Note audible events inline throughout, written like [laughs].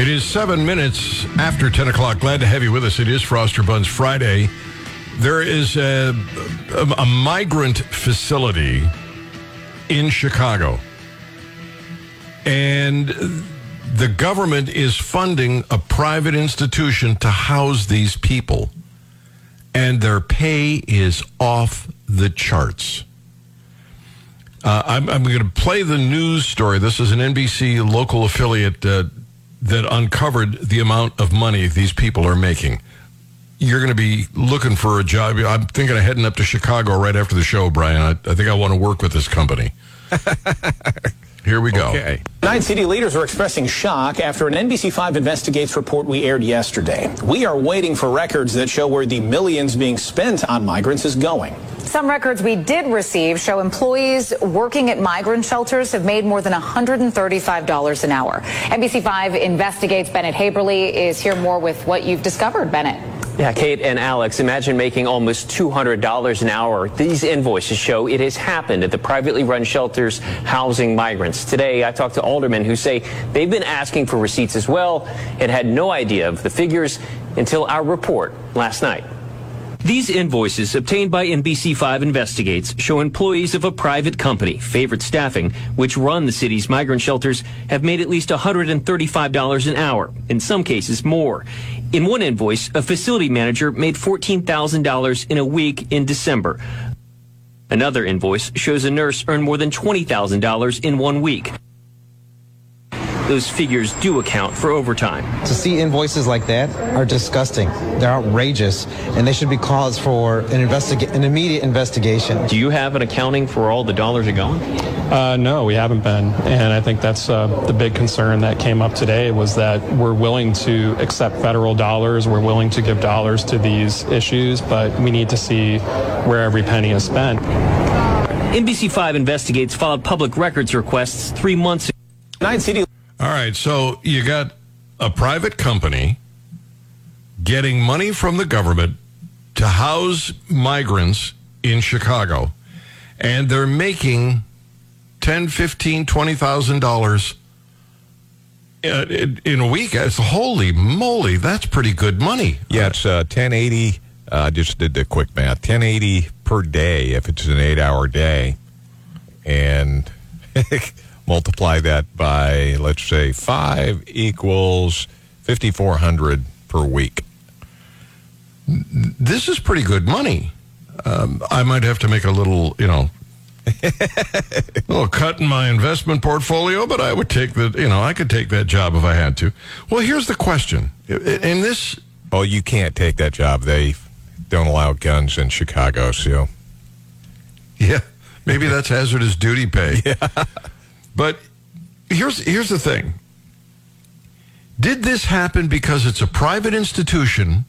It is seven minutes after 10 o'clock. Glad to have you with us. It is Froster Buns Friday. There is a, a, a migrant facility in Chicago. And the government is funding a private institution to house these people. And their pay is off the charts. Uh, I'm, I'm going to play the news story. This is an NBC local affiliate uh, that uncovered the amount of money these people are making. You're going to be looking for a job. I'm thinking of heading up to Chicago right after the show, Brian. I, I think I want to work with this company. [laughs] Here we go. Okay. Nine city leaders are expressing shock after an NBC5 Investigates report we aired yesterday. We are waiting for records that show where the millions being spent on migrants is going. Some records we did receive show employees working at migrant shelters have made more than $135 an hour. NBC5 Investigates Bennett Haberly is here more with what you've discovered, Bennett. Yeah, Kate and Alex, imagine making almost $200 an hour. These invoices show it has happened at the privately run shelters housing migrants. Today, I talked to aldermen who say they've been asking for receipts as well and had no idea of the figures until our report last night. These invoices obtained by NBC5 Investigates show employees of a private company, Favorite Staffing, which run the city's migrant shelters, have made at least $135 an hour, in some cases more. In one invoice, a facility manager made $14,000 in a week in December. Another invoice shows a nurse earned more than $20,000 in one week. Those figures do account for overtime. To see invoices like that are disgusting. They're outrageous, and they should be cause for an investiga- an immediate investigation. Do you have an accounting for all the dollars are going? Uh, no, we haven't been, and I think that's uh, the big concern that came up today was that we're willing to accept federal dollars, we're willing to give dollars to these issues, but we need to see where every penny is spent. NBC5 Investigates filed public records requests three months ago. Nine city All right, so you got a private company getting money from the government to house migrants in Chicago, and they're making ten, fifteen, twenty thousand dollars uh, in a week. It's holy moly, that's pretty good money. Yeah, it's uh, 1080. I uh, just did the quick math. 1080 per day if it's an eight hour day. And [laughs] multiply that by, let's say, five equals 5,400 per week. This is pretty good money. Um, I might have to make a little, you know, a [laughs] little cut in my investment portfolio, but I would take the, you know, I could take that job if I had to. Well, here's the question. In this, Oh, you can't take that job. They don't allow guns in Chicago, so. yeah, maybe that's hazardous duty pay. [laughs] Yeah. But here's here's the thing. Did this happen because it's a private institution?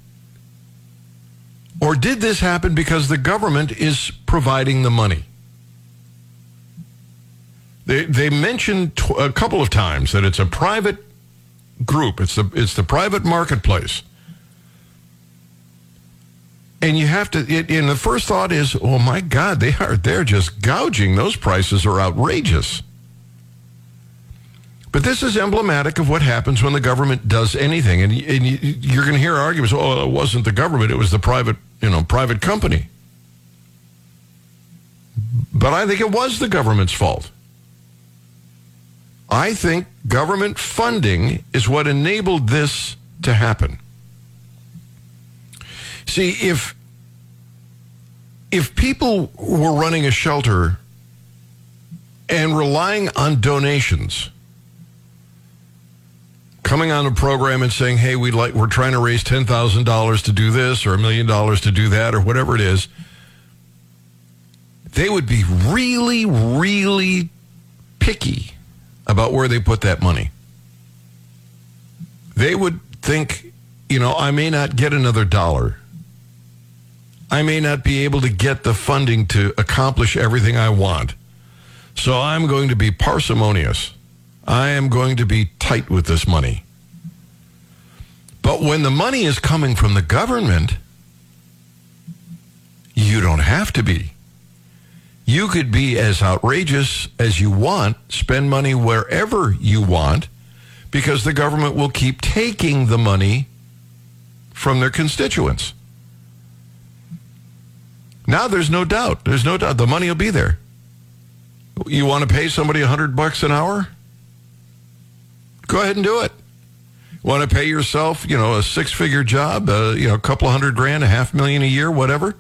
Or did this happen because the government is providing the money? They, they mentioned tw- a couple of times that it's a private group. It's the, it's the private marketplace. And you have to, it, and the first thought is, oh my God, they are, they're just gouging. Those prices are outrageous. But this is emblematic of what happens when the government does anything. And, and you're going to hear arguments, oh, it wasn't the government, it was the private, you know, private company. But I think it was the government's fault. I think government funding is what enabled this to happen. See, if if people were running a shelter and relying on donations, coming on a program and saying, "Hey, we like we're trying to raise ten thousand dollars to do this, or a million dollars to do that, or whatever it is," they would be really, really picky about where they put that money. They would think, you know, I may not get another dollar. I may not be able to get the funding to accomplish everything I want. So I'm going to be parsimonious. I am going to be tight with this money. But when the money is coming from the government, you don't have to be. You could be as outrageous as you want, spend money wherever you want, because the government will keep taking the money from their constituents. Now there's no doubt. There's no doubt the money will be there. You want to pay somebody a hundred bucks an hour? Go ahead and do it. Want to pay yourself, you know, a six-figure job, uh, you know, a couple hundred grand, a half million a year, whatever?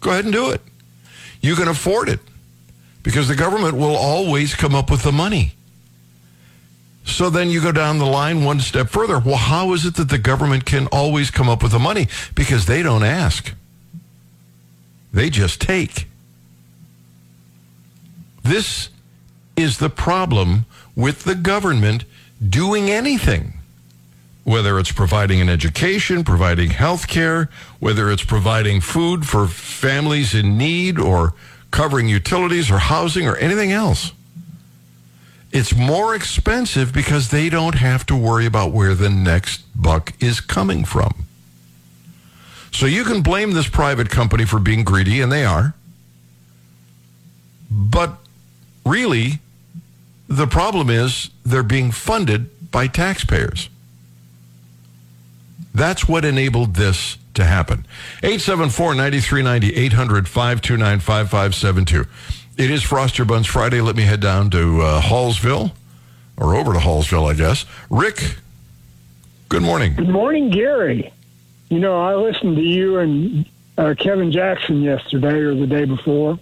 Go ahead and do it. You can afford it because the government will always come up with the money. So then you go down the line one step further. Well, how is it that the government can always come up with the money? Because they don't ask. They just take. This is the problem with the government doing anything. Whether it's providing an education, providing health care, whether it's providing food for families in need or covering utilities or housing or anything else. It's more expensive because they don't have to worry about where the next buck is coming from. So you can blame this private company for being greedy, and they are. But really, the problem is they're being funded by taxpayers. That's what enabled this to happen. 874 9390 800 529 5572. It is Froster Buns Friday. Let me head down to uh, Hallsville, or over to Hallsville, I guess. Rick, good morning. Good morning, Gary. You know, I listened to you and uh, Kevin Jackson yesterday or the day before.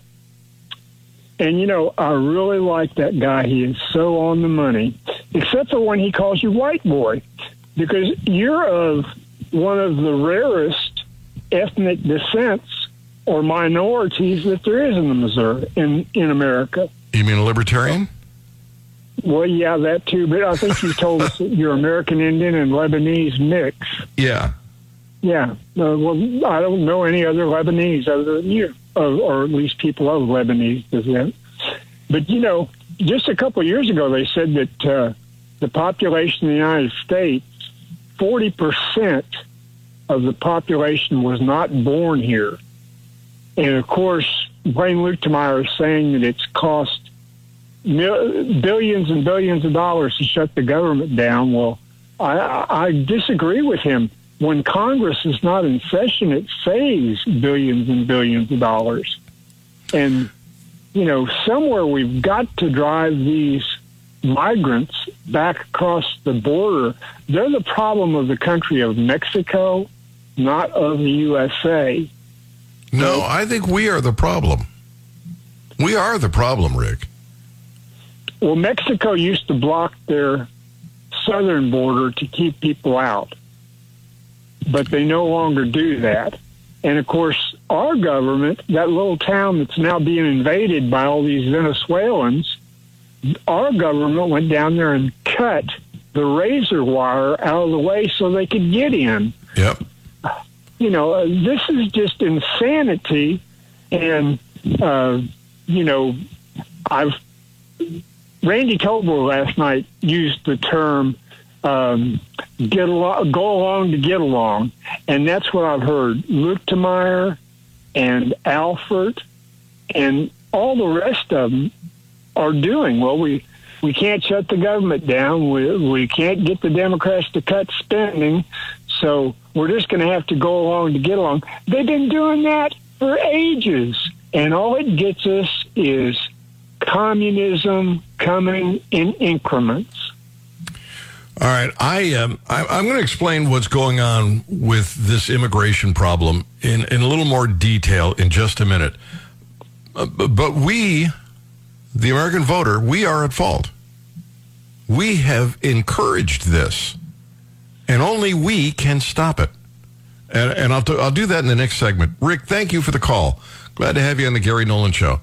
And, you know, I really like that guy. He is so on the money, except for when he calls you white boy, because you're of one of the rarest ethnic descents or minorities that there is in the Missouri in in America. You mean a libertarian? Well, yeah, that too. But I think you told us that you're American Indian and Lebanese mix. Yeah. Yeah. Uh, well, I don't know any other Lebanese other than you, or, or at least people of Lebanese descent. But you know, just a couple of years ago, they said that uh, the population in the United States, forty percent of the population was not born here. And of course, Blaine Luetkemeyer is saying that it's cost mil- billions and billions of dollars to shut the government down. Well, I, I disagree with him. When Congress is not in session, it saves billions and billions of dollars. And, you know, somewhere we've got to drive these migrants back across the border. They're the problem of the country of Mexico, not of the USA. No, I think we are the problem. We are the problem, Rick. Well, Mexico used to block their southern border to keep people out, but they no longer do that. And of course, our government, that little town that's now being invaded by all these Venezuelans, our government went down there and cut the razor wire out of the way so they could get in. Yep. You know, uh, this is just insanity. And, uh, you know, I've, Randy Tobler last night used the term um, get along, go along to get along, and that's what I've heard. Luetkemeyer and Alford and all the rest of them are doing. Well, we we can't shut the government down. We we can't get the Democrats to cut spending, so we're just going to have to go along to get along. They've been doing that for ages, and all it gets us is communism coming in increments. All right, I um, I, I'm going to explain what's going on with this immigration problem in, in a little more detail in just a minute. Uh, but we, the American voter, we are at fault. We have encouraged this, and only we can stop it. And, and I'll, I'll do that in the next segment. Rick, thank you for the call. Glad to have you on the Gary Nolan Show.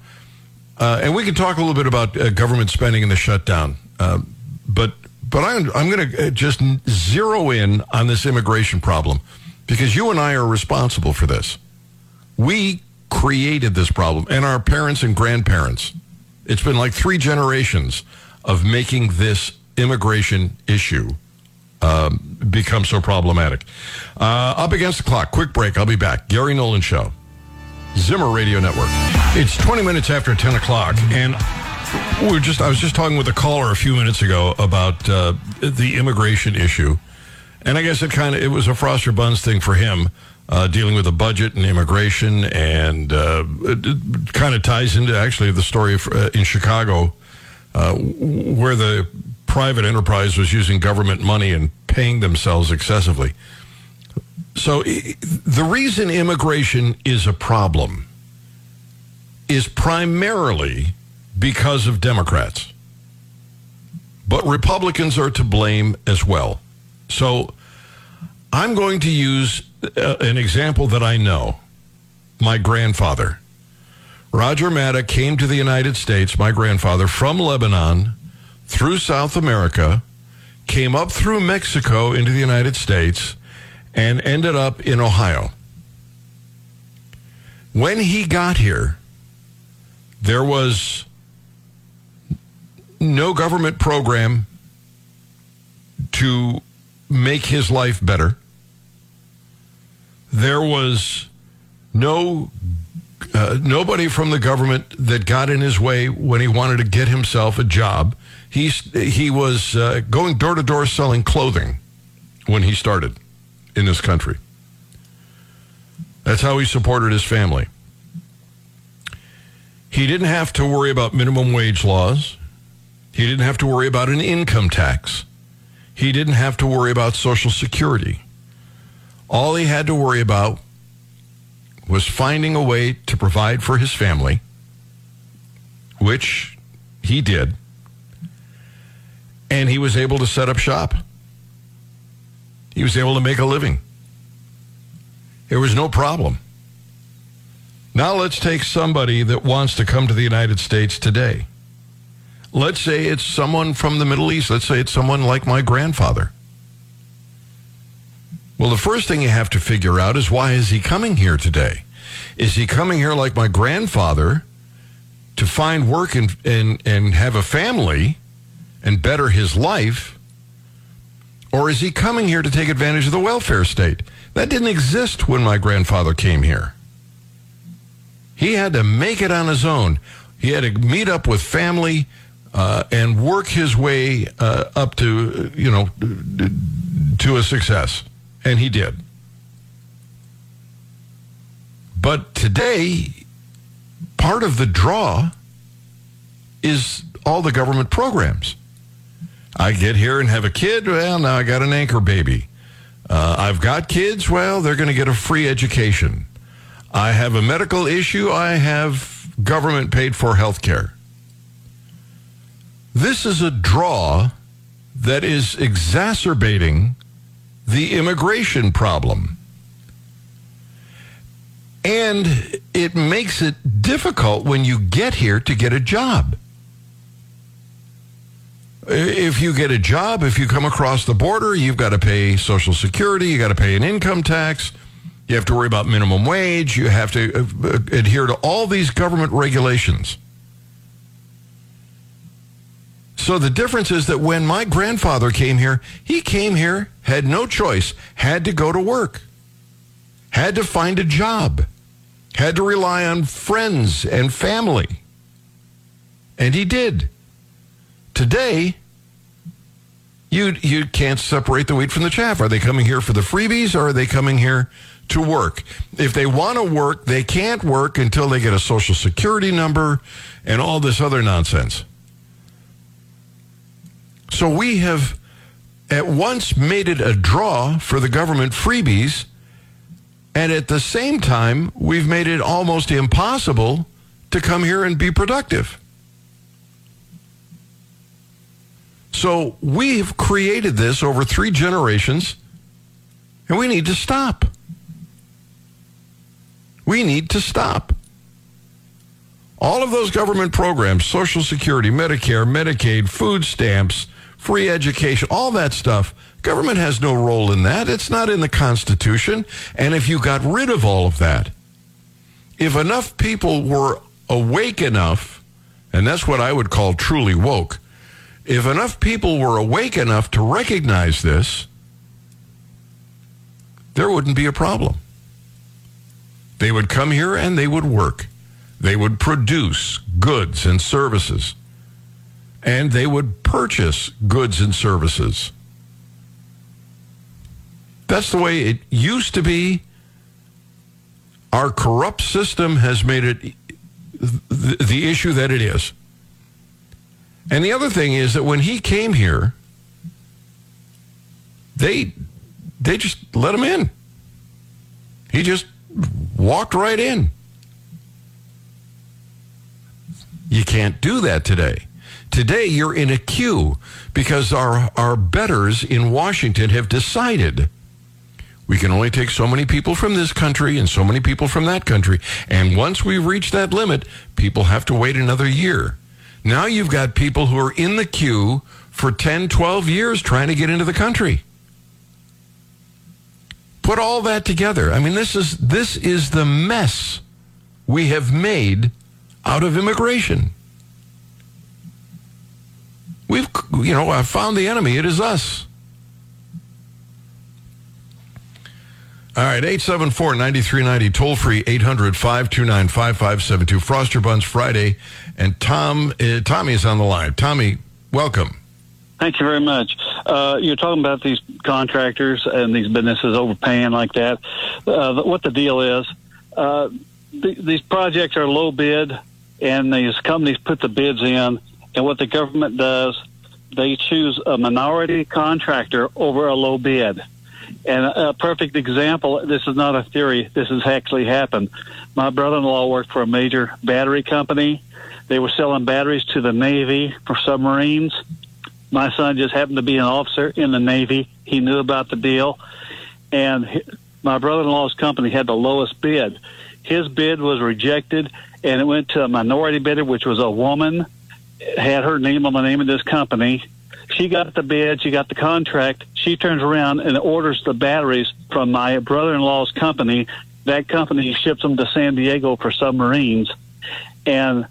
Uh, and we can talk a little bit about uh, government spending and the shutdown. Uh, but but I'm, I'm going to just zero in on this immigration problem because you and I are responsible for this. We created this problem, and our parents and grandparents. It's been like three generations of making this immigration issue um, become so problematic. Uh, up against the clock. Quick break. I'll be back. Gary Nolan Show. Zimmer Radio Network. It's 20 minutes after 10 o'clock, and We were just I was just talking with a caller a few minutes ago about uh, the immigration issue, and I guess it kind of it was a Froster Buns thing for him. Uh, dealing with the budget and immigration, and uh, it, it kind of ties into actually the story of, uh, in Chicago, uh, where the private enterprise was using government money and paying themselves excessively. So, the reason immigration is a problem is primarily because of Democrats. But Republicans are to blame as well. So I'm going to use uh, an example that I know. My grandfather, Roger Matta, came to the United States, my grandfather, from Lebanon through South America, came up through Mexico into the United States, and ended up in Ohio. When he got here, there was no government program to make his life better. There was no uh, nobody from the government that got in his way when he wanted to get himself a job. He's he was uh, going door to door selling clothing when he started in this country. That's how he supported his family. He didn't have to worry about minimum wage laws. He didn't have to worry about an income tax. He didn't have to worry about Social Security. All he had to worry about was finding a way to provide for his family, which he did, and he was able to set up shop. He was able to make a living. There was no problem. Now let's take somebody that wants to come to the United States today. Let's say it's someone from the Middle East. Let's say it's someone like my grandfather. Well, the first thing you have to figure out is why is he coming here today? Is he coming here like my grandfather to find work and, and, and have a family and better his life? Or is he coming here to take advantage of the welfare state? That didn't exist when my grandfather came here. He had to make it on his own. He had to meet up with family uh, and work his way uh, up to, you know, to a success. And he did. But today, part of the draw is all the government programs. I get here and have a kid. Well, now I got an anchor baby. Uh, I've got kids. Well, they're going to get a free education. I have a medical issue. I have government paid for health care. This is a draw that is exacerbating the immigration problem. And it makes it difficult when you get here to get a job. If you get a job, if you come across the border, you've got to pay Social Security, you got to pay an income tax, you have to worry about minimum wage, you have to uh, adhere to all these government regulations. So the difference is that when my grandfather came here, he came here, had no choice, had to go to work, had to find a job, had to rely on friends and family. And he did. Today, you you can't separate the wheat from the chaff. Are they coming here for the freebies or are they coming here to work? If they want to work, they can't work until they get a social security number and all this other nonsense. So we have at once made it a draw for the government freebies, and at the same time, we've made it almost impossible to come here and be productive. So we've created this over three generations, and we need to stop. We need to stop. All of those government programs, Social Security, Medicare, Medicaid, food stamps, free education, all that stuff, government has no role in that. It's not in the Constitution. And if you got rid of all of that, if enough people were awake enough, and that's what I would call truly woke, if enough people were awake enough to recognize this, there wouldn't be a problem. They would come here and they would work. They would produce goods and services and they would purchase goods and services. That's the way it used to be. Our corrupt system has made it the, issue that it is. And the other thing is that when he came here, they they just let him in. He just walked right in. You can't do that today. Today you're in a queue because our our betters in Washington have decided we can only take so many people from this country and so many people from that country. And once we reach that limit, people have to wait another year. Now you've got people who are in the queue for 10, 12 years trying to get into the country. Put all that together. I mean, this is this is the mess we have made out of immigration. We've, you know, I found the enemy. It is us. All right, 874-9390, toll free 800-529-5572. Froster Buns Friday, and Tom uh, Tommy is on the line. Tommy, welcome. Thank you very much. Uh, you're talking about these contractors and these businesses overpaying like that. Uh, what the deal is, uh, th- these projects are low bid, and these companies put the bids in, and what the government does, they choose a minority contractor over a low bid. And a perfect example, this is not a theory, this has actually happened. My brother in law worked for a major battery company. They were selling batteries to the Navy for submarines. My son just happened to be an officer in the Navy. He knew about the deal. And my brother in law's company had the lowest bid. His bid was rejected, and it went to a minority bidder, which was a woman, had her name on the name of this company she got the bid, she got the contract. She turns around and orders the batteries from my brother-in-law's company. That company ships them to San Diego for submarines, and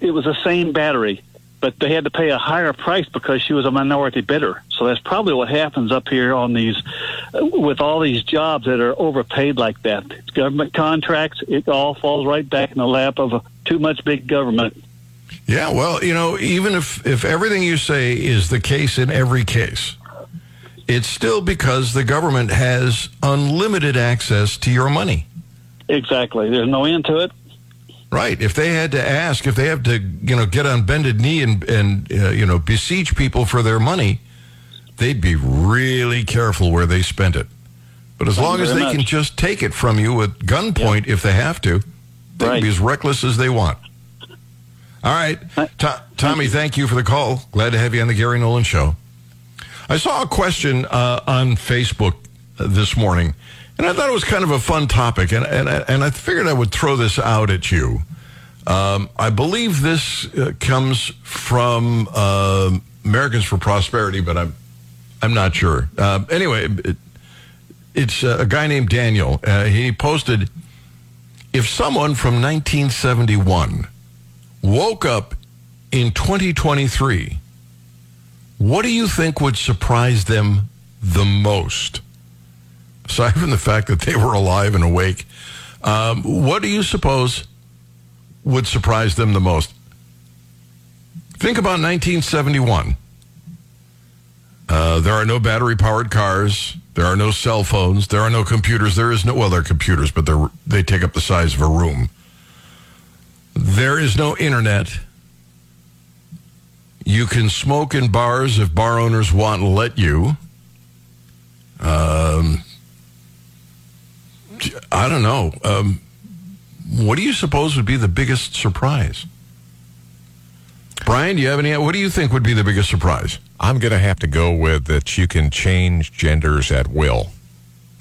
it was the same battery, but they had to pay a higher price because she was a minority bidder. So that's probably what happens up here on these, with all these jobs that are overpaid like that. Government contracts, it all falls right back in the lap of too much big government. Yeah, well, you know, even if if everything you say is the case in every case, it's still because the government has unlimited access to your money. Exactly. There's no end to it. Right. If they had to ask, if they have to, you know, get on bended knee and and uh, you know beseech people for their money, they'd be really careful where they spent it. But as Thank long as they much. can just take it from you at gunpoint if they have to, they can be as reckless as they want. All right. To- Tommy, thank you for the call. Glad to have you on the Gary Nolan Show. I saw a question uh, on Facebook uh, this morning, and I thought it was kind of a fun topic, and, and, and I figured I would throw this out at you. Um, I believe this uh, comes from uh, Americans for Prosperity, but I'm I'm not sure. Uh, anyway, it, it's uh, a guy named Daniel. Uh, he posted, if someone from 1971 woke up in 2023, what do you think would surprise them the most? [laughs] Aside from the fact that they were alive and awake, um, what do you suppose would surprise them the most? Think about 1971. Uh, there are no battery powered cars. There are no cell phones. There are no computers. There is no, well, there are computers, but they take up the size of a room. There is no internet. You can smoke in bars if bar owners want to let you. Um, I don't know. Um, what do you suppose would be the biggest surprise? Brian, do you have any? What do you think would be the biggest surprise? I'm going to have to go with that you can change genders at will.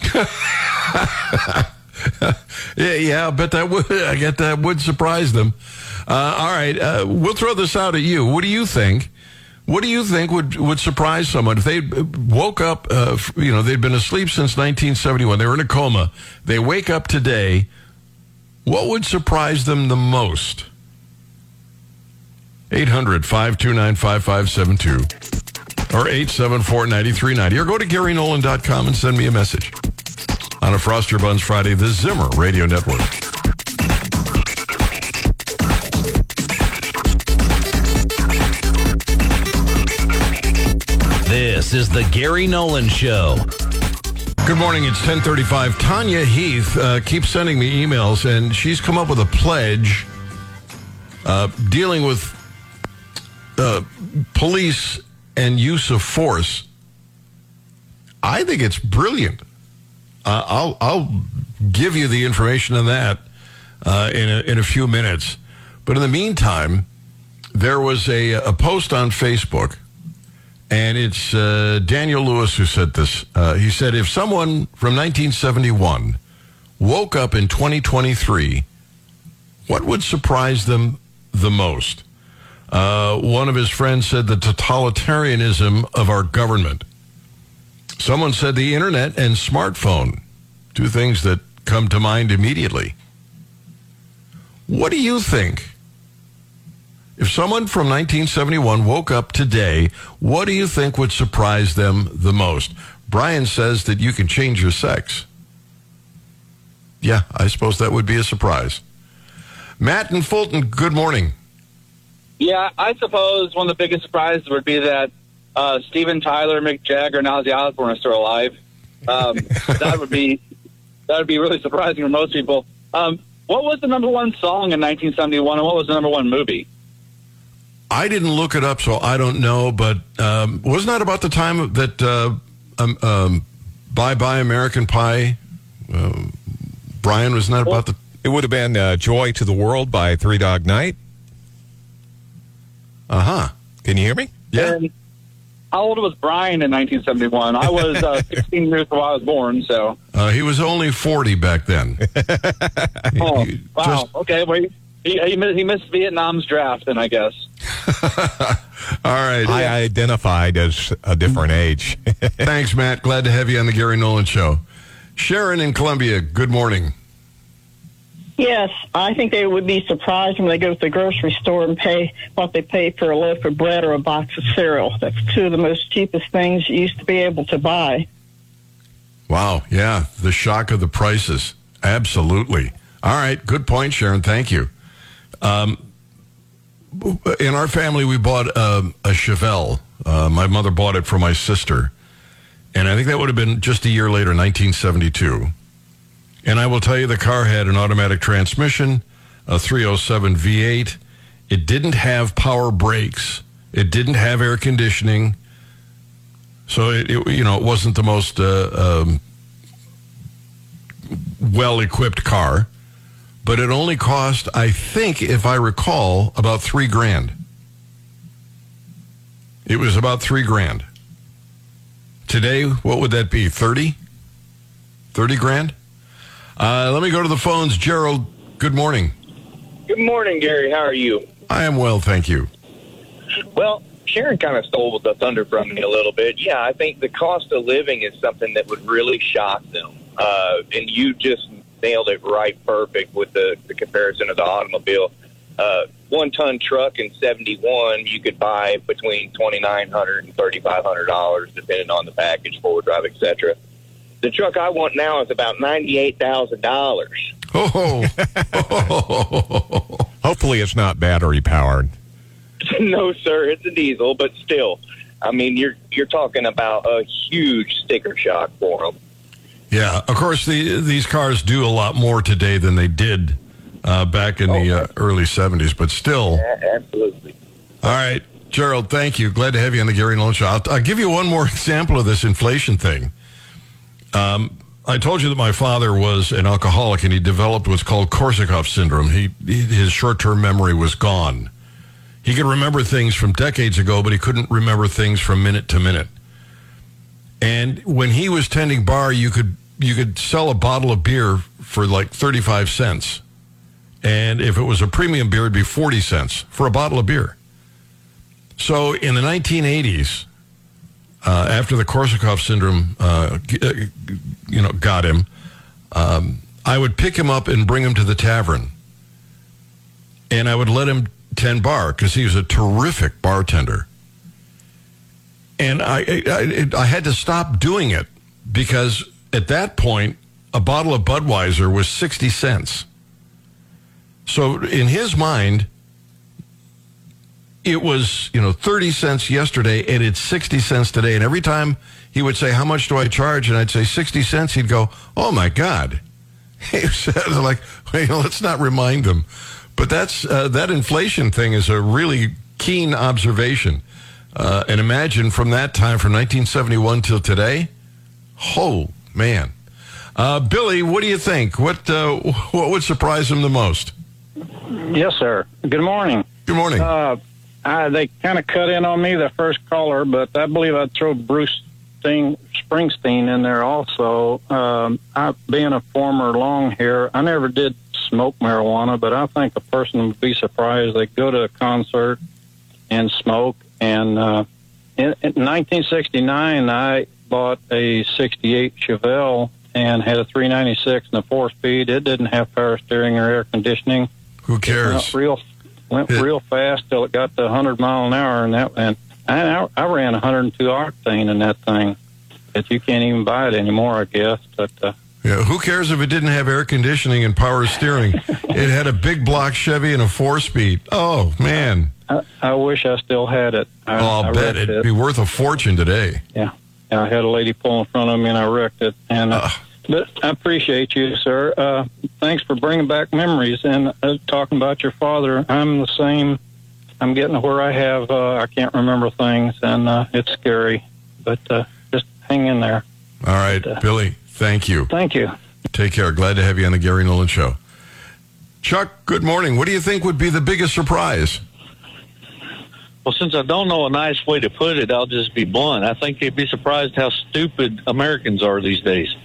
[laughs] [laughs] Yeah, yeah, I bet that would. [laughs] I get that would surprise them. Uh, all right, uh, we'll throw this out at you. What do you think? What do you think would would surprise someone if they woke up? Uh, you know, they'd been asleep since 1971. They were in a coma. They wake up today. What would surprise them the most? 800 529 5572 or 874 9390 or go to GaryNolan.com and send me a message on a Froster Buns Friday, the Zimmer Radio Network. This is the Gary Nolan Show. Good morning. It's 1035. Tanya Heath uh, keeps sending me emails, and she's come up with a pledge uh, dealing with uh, police and use of force. I think it's brilliant. I'll, I'll give you the information on that uh, in, a, in a few minutes. But in the meantime, there was a, a post on Facebook and it's uh, Daniel Lewis who said this. Uh, he said, if someone from 1971 woke up in 2023, what would surprise them the most? Uh, one of his friends said the totalitarianism of our government. Someone said the internet and smartphone, two things that come to mind immediately. What do you think? If someone from 1971 woke up today, what do you think would surprise them the most? Brian says that you can change your sex. Yeah, I suppose that would be a surprise. Matt and Fulton, good morning. Yeah, I suppose one of the biggest surprises would be that uh, Steven Tyler, Mick Jagger, and Ozzy Osbourne are still alive. Um, [laughs] that would be that would be really surprising for most people. Um, what was the number one song in 1971, and what was the number one movie? I didn't look it up, so I don't know. But um, wasn't that about the time that uh, um, um, "Bye Bye American Pie"? Uh, Brian, wasn't that about the? It would have been uh, "Joy to the World" by Three Dog Night. Uh huh. Can you hear me? Yeah. And how old was Brian in 1971? I was uh, [laughs] 16 years before I was born, so. Uh, he was only 40 back then. [laughs] Oh, He- wow. just- okay, well, he, he, missed, he missed Vietnam's draft, then I guess. [laughs] all right. I identified as a different age. Thanks, Matt. Glad to have you on the Gary Nolan Show. Sharon in Columbia, good morning. Yes, I think they would be surprised when they go to the grocery store and pay what they pay for a loaf of bread or a box of cereal. That's two of the most cheapest things you used to be able to buy. Wow. Yeah. The shock of the prices. Absolutely. All right. Good point, Sharon. Thank you. Um, in our family, we bought um, a Chevelle. Uh, my mother bought it for my sister. And I think that would have been just a year later, 1972. And I will tell you, the car had an automatic transmission, a 307 V8. It didn't have power brakes. It didn't have air conditioning. So it, it you know, it wasn't the most uh, um, well-equipped car, but it only cost, I think, if I recall, about three grand. It was about three grand. Today, what would that be? 30? 30 grand? Uh, let me go to the phones. Gerald, good morning. Good morning, Gary. How are you? I am well, thank you. Well, Sharon kind of stole the thunder from me a little bit. Yeah, I think the cost of living is something that would really shock them. Uh, and you just nailed it right perfect with the, the comparison of the automobile. Uh, one ton truck in 71, you could buy between $2,900 and $3,500, depending on the package, four drive, etc. The truck I want now is about $98,000. Oh, [laughs] Hopefully, it's not battery powered. no, sir, it's a diesel, but still, I mean, you're you're talking about a huge sticker shock for them. Yeah, of course, the, these cars do a lot more today than they did uh, back in the uh, early 70s, but still. Absolutely. All right, Gerald, thank you. Glad to have you on the Gary Nolan Show. I'll, I'll give you one more [laughs] example of this inflation thing. Um, I told you that my father was an alcoholic and he developed what's called Korsakoff syndrome. He, his short-term memory was gone. He could remember things from decades ago, but he couldn't remember things from minute to minute. And when he was tending bar, you could you could sell a bottle of beer for like 35 cents. And if it was a premium beer, it'd be 40 cents for a bottle of beer. So in the 1980s, uh, after the Korsakoff syndrome, uh, uh, you know, got him, um, I would pick him up and bring him to the tavern, and I would let him tend bar because he was a terrific bartender. And I, I, I had to stop doing it because at that point, a bottle of Budweiser was 60 cents. So in his mind, it was, you know, 30 cents yesterday and it's 60 cents today. And every time he would say, how much do I charge? And I'd say 60 cents. He'd go, oh my God. [laughs] He said, like, well, let's not remind them. But that's, uh, that inflation thing is a really keen observation. Uh, and imagine from that time, from 1971 till today, oh man. Uh, Billy, what do you think? What, uh, [laughs] what would surprise him the most? Yes, sir. Good morning. Good morning. Uh, I, they kind of cut in on me, the first caller, but I believe I'd throw Bruce Sting, Springsteen in there also. Um, I, being a former long hair, I never did smoke marijuana, but I think a person would be surprised they go to a concert and smoke. And uh, in, in 1969, I bought a 68 Chevelle and had a 396 and a four speed. It didn't have power steering or air conditioning. Who cares? real went real fast till it got to 100 mile an hour, and that and I, I ran 102 octane in that thing. But you can't even buy it anymore, I guess. But uh, Yeah, who cares if it didn't have air conditioning and power steering? [laughs] it had a big block Chevy and a four speed. Oh, man. I, I wish I still had it. I, Oh, I'll I bet it'd it. be worth a fortune today. Yeah, I had a lady pull in front of me, and I wrecked it. And uh, but I appreciate you, sir. Uh, thanks for bringing back memories and uh, talking about your father. I'm the same. I'm getting to where I have uh, I can't remember things, and uh, it's scary. But uh, just hang in there. All right, Billy, thank you. Thank you. Take care. Glad to have you on the Gary Nolan Show. Chuck, good morning. What do you think would be the biggest surprise? Well, since I don't know a nice way to put it, I'll just be blunt. I think they'd be surprised how stupid Americans are these days.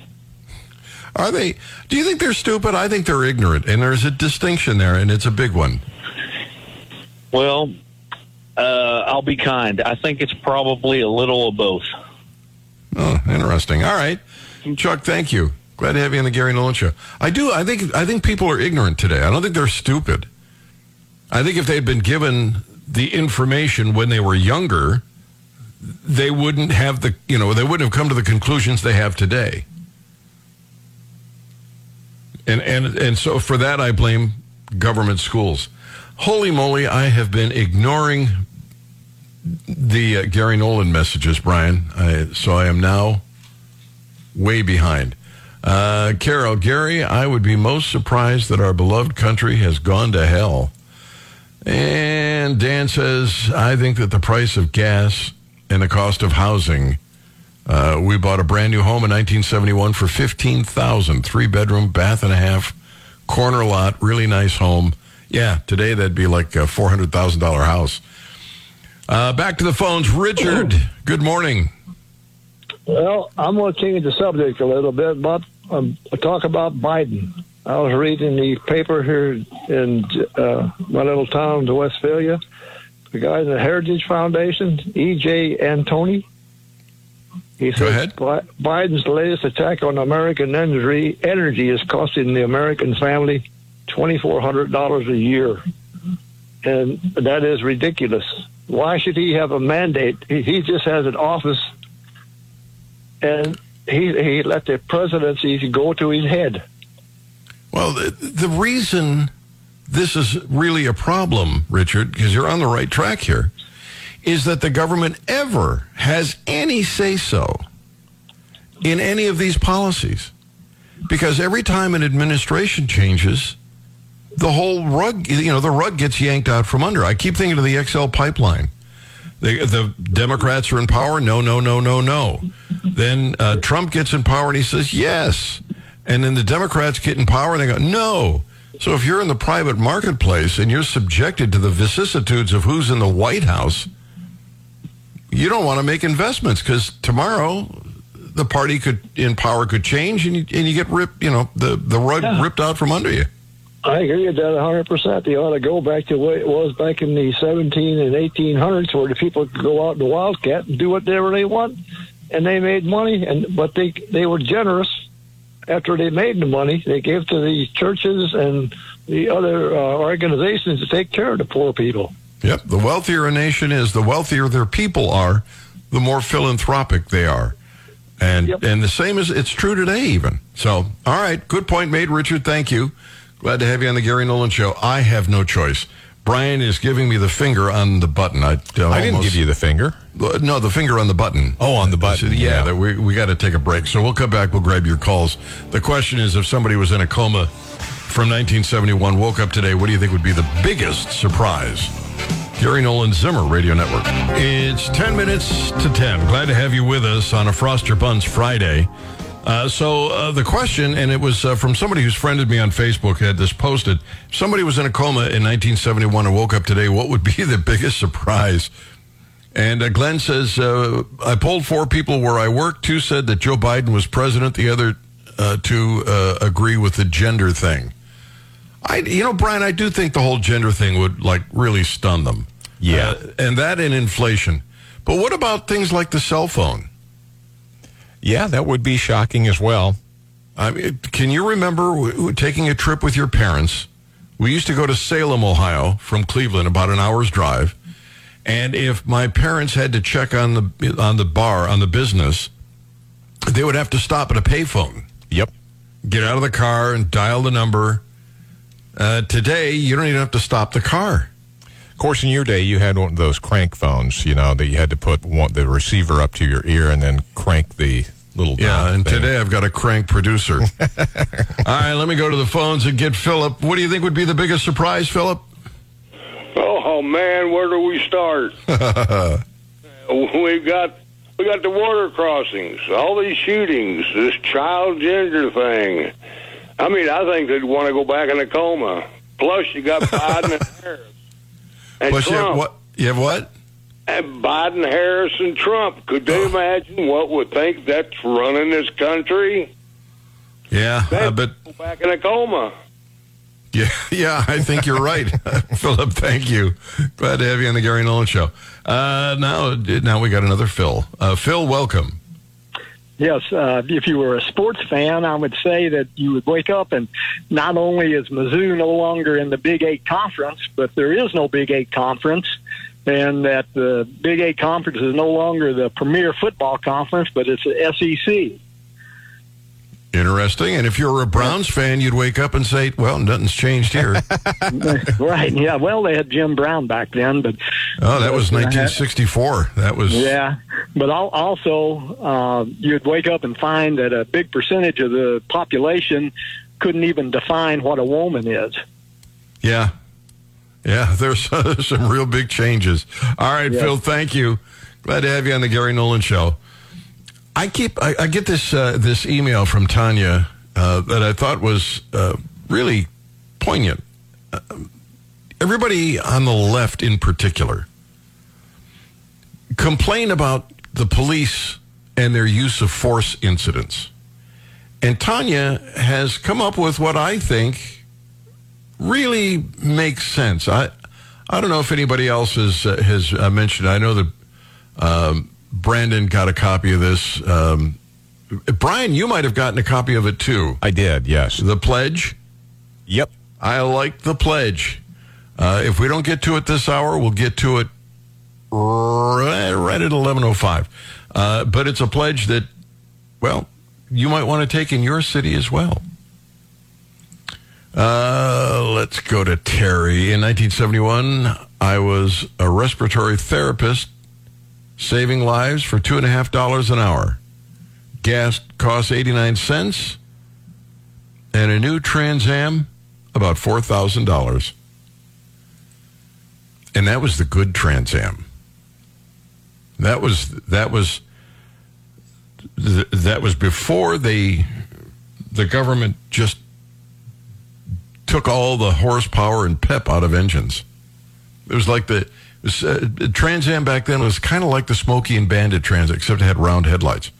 Are they? Do you think they're stupid? I think they're ignorant, and there's a distinction there, and it's a big one. Well, uh, I'll be kind. I think it's probably a little of both. Oh, interesting. All right, Chuck. Thank you. Glad to have you on the Gary Nolan Show. I do. I think. I think people are ignorant today. I don't think they're stupid. I think if they'd been given the information when they were younger, they wouldn't have the. You know, they wouldn't have come to the conclusions they have today. And and and so for that, I blame government schools. Holy moly! I have been ignoring the uh, Gary Nolan messages, Brian. I, so I am now way behind. Uh, Carol, Gary, I would be most surprised that our beloved country has gone to hell. And Dan says, I think that the price of gas and the cost of housing. Uh, we bought a brand new home in 1971 for 15000 three bedroom, bath and a half, corner lot, really nice home. Yeah, today that'd be like a $400,000 house. Uh, back to the phones. Richard, good morning. Well, I'm going to change the subject a little bit, but um, talk about Biden. I was reading the paper here in uh, my little town, to Westphalia. The guy in the Heritage Foundation, E.J. Antoni. He said "Bi- Biden's latest attack on American energy, energy is costing the American family $2,400 a year. And that is ridiculous. Why should he have a mandate? He, he just has an office and he he let the presidency go to his head. Well, the, the reason this is really a problem, Richard, because you're on the right track here, is that the government ever has any say so in any of these policies. Because every time an administration changes, the whole rug, you know, the rug gets yanked out from under. I keep thinking of the XL pipeline. The, the Democrats are in power. No, no, no, no, no. Then uh, Trump gets in power and he says yes. And then the Democrats get in power and they go no. So if you're in the private marketplace and you're subjected to the vicissitudes of who's in the White House, you don't want to make investments because tomorrow the party could in power could change and you, and you get ripped. You know the the rug ripped out from under you. I agree with that 100%. They ought to go back to the way it was back in the 17 and 1800s where the people could go out in the wildcat and do whatever they want. And they made money, and but they they were generous. After they made the money, they gave to the churches and the other uh, organizations to take care of the poor people. Yep. The wealthier a nation is, the wealthier their people are, the more philanthropic they are. And and the same is it's true today even. So, all right, good point made, Richard. Thank you. Glad to have you on the Gary Nolan show. I have no choice. Brian is giving me the finger on the button. I, uh, I didn't give you the finger. No, the finger on the button. Oh, on the So, button. yeah, that we, we got to take a break. So we'll come back. We'll grab your calls. The question is if somebody was in a coma from 1971, woke up today, what do you think would be the biggest surprise? Gary Nolan Zimmer Radio Network. It's 10 minutes to 10. Glad to have you with us on a Frost Your Buns Friday. Uh, so uh, the question, and it was uh, from somebody who's friended me on Facebook, had this posted. If somebody was in a coma in 1971 and woke up today, what would be [laughs] the biggest surprise? And uh, Glenn says, uh, I polled four people where I work. Two said that Joe Biden was president. The other uh, two agree with the gender thing. I, you know, Brian, I do think the whole gender thing would like really stun them. Yeah. Uh, and that and inflation. But what about things like the cell phone? Yeah, that would be shocking as well. I mean, can you remember w- taking a trip with your parents? We used to go to Salem, Ohio, from Cleveland, about an hour's drive. And if my parents had to check on the on the bar on the business, they would have to stop at a payphone. Yep. Get out of the car and dial the number. Uh, today, you don't even have to stop the car. Of course, in your day, you had one of those crank phones, you know, that you had to put one, the receiver up to your ear and then crank the little. Yeah, and thing. today I've got a crank producer. [laughs] All right, let me go to the phones and get Philip. What do you think would be the biggest surprise, Philip? Oh man, where do we start? [laughs] We've got we got the water crossings, all these shootings, this child gender thing. I mean, I think they'd want to go back in a coma. Plus, you got [laughs] Biden and Harris and Plus, you have Trump. what? You have what? And Biden, Harris, and Trump. Could they imagine what would think that's running this country? Yeah, uh, but Go back in a coma. yeah, [laughs] yeah, I think you're right, [laughs] Philip. Thank you. Glad to have you on the Gary Nolan Show. Uh, now, now we got another Phil. Uh, Phil, welcome. Yes, uh, if you were a sports fan, I would say that you would wake up and not only is Mizzou no longer in the Big Eight conference, but there is no Big Eight conference, and that the Big Eight conference is no longer the premier football conference, but it's the SEC. Interesting. And if you're a Browns fan, you'd wake up and say, "Well, nothing's changed here." [laughs] right? Yeah. Well, they had Jim Brown back then, but Oh, that was uh, 1964. That was Yeah, but also uh, you'd wake up and find that a big percentage of the population couldn't even define what a woman is. Yeah. Yeah, [laughs] there's uh, some real big changes. All right, Yes. Phil, thank you. Glad to have you on the Gary Nolan Show. I keep I, I get this uh, this email from Tanya uh, that I thought was uh, really poignant. Uh, everybody on the left, in particular, complain about the police and their use of force incidents, and Tanya has come up with what I think really makes sense. I I don't know if anybody else has uh, has uh, mentioned. I know that um, Brandon got a copy of this. Um, Brian, you might have gotten a copy of it too. I did. Yes. The pledge. Yep. I like the pledge. Uh, if we don't get to it this hour, we'll get to it right, right at eleven oh five. Uh, but it's a pledge that, well, you might want to take in your city as well. Uh, let's go to Terry. In 1971, I was a respiratory therapist, saving lives for two and a half dollars an hour. Gas costs 89 cents, and a new Trans Am about $4,000. And that was the good Trans Am. That was that was that was before they the government just took all the horsepower and pep out of engines. It was like the uh, Trans Am back then was kind of like the Smokey and Bandit Trans, except it had round headlights.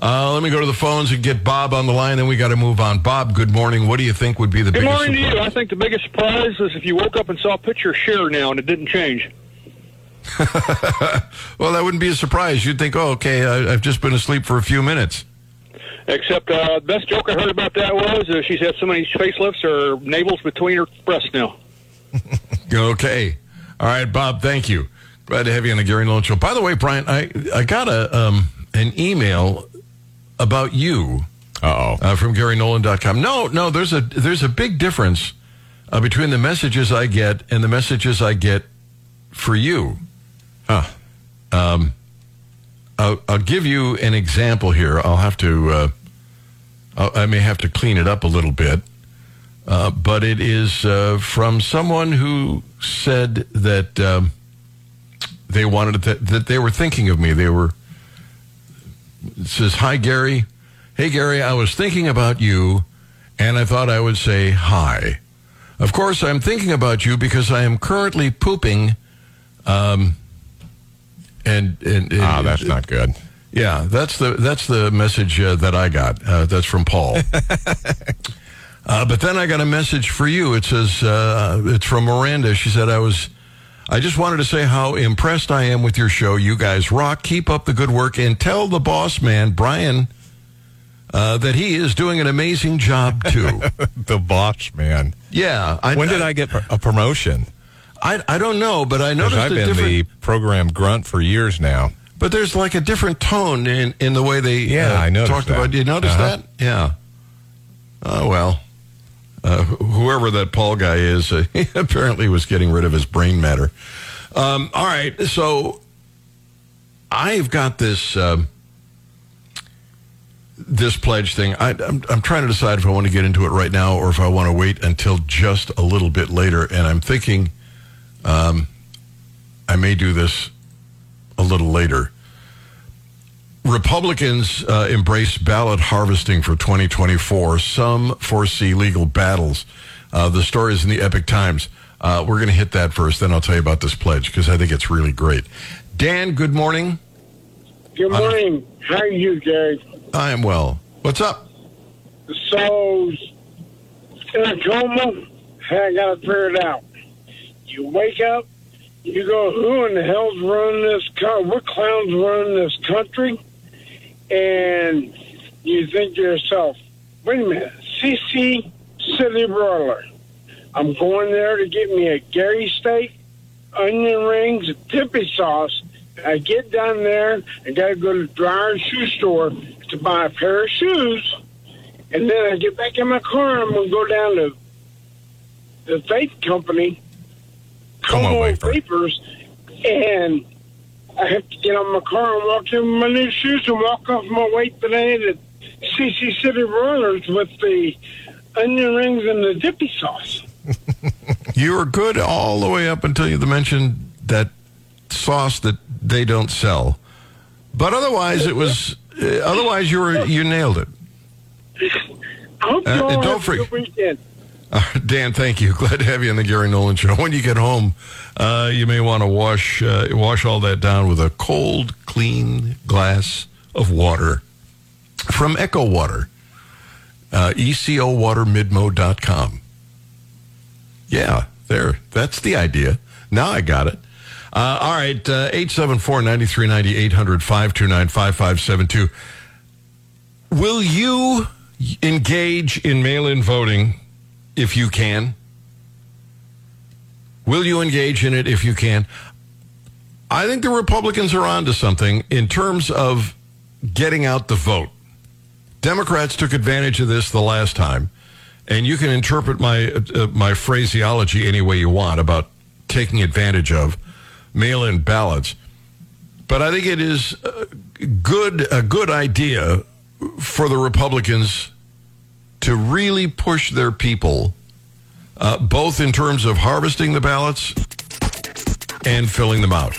Uh, let me go to the phones and get Bob on the line. Then we got to move on. Bob, good morning. What do you think would be the Good biggest? morning to you. surprise? I think the biggest surprise is if you woke up and saw a picture of Cher now and it didn't change. [laughs] well, that wouldn't be a surprise. You'd think, oh, okay, I, I've just been asleep for a few minutes. Except uh, the best joke I heard about that was uh, she's had so many facelifts, her navel's between her breasts now. [laughs] Okay. All right, Bob, thank you. Glad to have you on the Gary Nolan Show. By the way, Brian, I, I got a um, an email about you Uh-oh. uh, from GaryNolan.com. No, no, there's a there's a big difference uh, between the messages I get and the messages I get for you. Huh. Um, I'll, I'll give you an example here. I'll have to, uh, I'll, I may have to clean it up a little bit. Uh, but it is uh, from someone who said that um, they wanted to, that they were thinking of me. They were it says, "Hi Gary, hey Gary, I was thinking about you, and I thought I would say hi. Of course, I'm thinking about you because I am currently pooping, um, and, and, and Ah, that's not good. yeah, that's the that's the message uh, that I got. Uh, that's from Paul. [laughs] uh, but then I got a message for you. It says uh, it's from Miranda. She said I was. I just wanted to say how impressed I am with your show. You guys rock. Keep up the good work, and tell the boss man Brian uh, that he is doing an amazing job too. [laughs] the boss man. yeah. I, when did I get a promotion? I I don't know, but I noticed I've been the program grunt for years now. But there's like a different tone in, in the way they Yeah, uh, I noticed talked that. about. You notice Uh-huh. that? Yeah. Oh well. Uh, whoever that Paul guy is, uh, [laughs] apparently was getting rid of his brain matter. Um, all right, so I've got this um, this pledge thing. I, I'm, I'm trying to decide if I want to get into it right now or if I want to wait until just a little bit later. And I'm thinking um, I may do this a little later. Republicans uh, embrace ballot harvesting for 2024. Some foresee legal battles. Uh, the story is in the Epoch Times. Uh, we're going to hit that first, then I'll tell you about this pledge because I think it's really great. Dan, good morning. Good morning. How are you, Gary? I am well. What's up? So, in a coma, I got to figure it out. You wake up, you go, who in the hell's running this country? What clown's running this country? And you think to yourself, wait a minute, CC City Broiler. I'm going there to get me a Gary steak, onion rings, dippy sauce. I get down there, I got to go to the dryer shoe store to buy a pair of shoes. And then I get back in my car, I'm to go down to the vape company, Como Vapors, and I have to get on my car and walk in my new shoes and walk off my way today to CC City Rollers with the onion rings and the dippy sauce. [laughs] You were good all the way up until you mentioned that sauce that they don't sell. But otherwise, it was. Uh, otherwise, you were you nailed it. I hope Uh, you all don't have a good weekend. Uh, Dan, thank you. [laughs] Glad to have you on the Gary Nolan Show. When you get home, uh, you may want to wash uh, wash all that down with a cold, clean glass of water from EcoWater. Uh, ECOWaterMidmo.com. Yeah, there. That's the idea. Now I got it. Uh, all right, uh, 874 9390 800 529 5572. Will you engage in mail in voting if you can? Will you engage in it if you can? I think the Republicans are onto something in terms of getting out the vote. Democrats took advantage of this the last time, and you can interpret my uh, my phraseology any way you want about taking advantage of mail-in ballots. But I think it is a good a good idea for the Republicans to really push their people, uh, both in terms of harvesting the ballots and filling them out.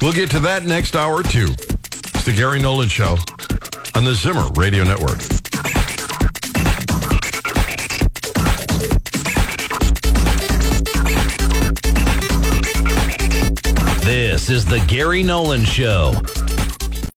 We'll get to that next hour too. It's the Gary Nolan Show on the Zimmer Radio Network. This is the Gary Nolan Show